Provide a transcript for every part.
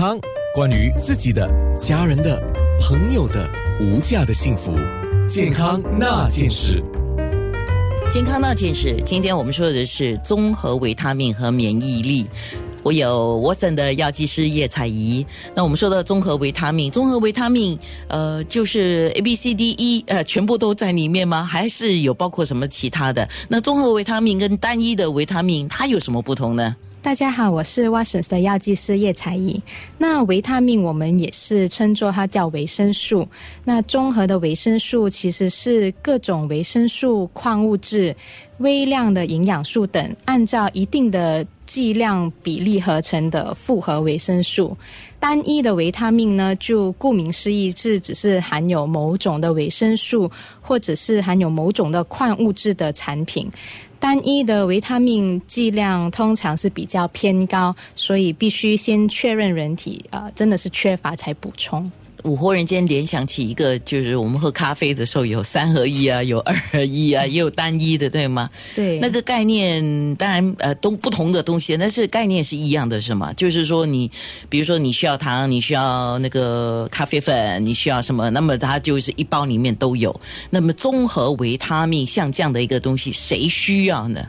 康，关于自己的、家人的、朋友的无价的幸福，健康那件事。健康那件事，今天我们说的是综合维他命和免疫力。我有沃森的药剂师叶彩怡。那我们说的综合维他命，综合维他命，呃，就是 A、B、C、D、E，呃，全部都在里面吗？还是有包括什么其他的？那综合维他命跟单一的维他命，它有什么不同呢？大家好，我是 Watsons 的药剂师叶彩怡。那维他命我们也是称作它叫维生素。那综合的维生素其实是各种维生素、矿物质、微量的营养素等，按照一定的剂量比例合成的复合维生素。单一的维他命呢，就顾名思义是只是含有某种的维生素，或者是含有某种的矿物质的产品。单一的维他命剂量通常是比较偏高，所以必须先确认人体啊真的是缺乏才补充。午后人间联想起一个，就是我们喝咖啡的时候有三合一啊，有二合一啊，也有单一的，对吗？对，那个概念当然呃都不同的东西，但是概念是一样的，是吗？就是说你比如说你需要糖，你需要那个咖啡粉，你需要什么，那么它就是一包里面都有。那么综合维他命像这样的一个东西，谁需要呢？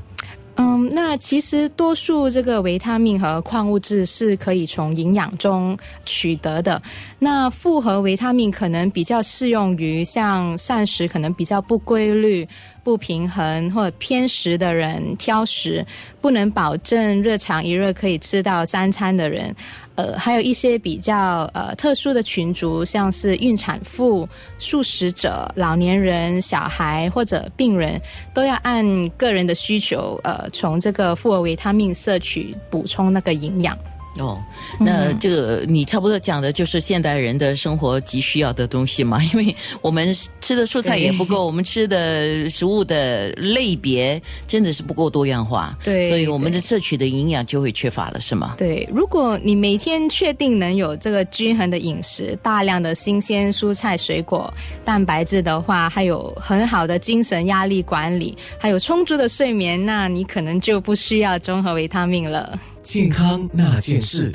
那其实多数这个维他命和矿物质是可以从营养中取得的。那复合维他命可能比较适用于像膳食可能比较不规律。不平衡或者偏食的人，挑食不能保证日常一日可以吃到三餐的人，呃，还有一些比较呃特殊的群族，像是孕产妇、素食者、老年人、小孩或者病人，都要按个人的需求，呃，从这个复合维他命摄取补充那个营养。哦，那这个你差不多讲的就是现代人的生活急需要的东西嘛？因为我们吃的蔬菜也不够，我们吃的食物的类别真的是不够多样化，对，所以我们的摄取的营养就会缺乏了，是吗？对，如果你每天确定能有这个均衡的饮食，大量的新鲜蔬菜水果、蛋白质的话，还有很好的精神压力管理，还有充足的睡眠，那你可能就不需要综合维他命了。健康那件事。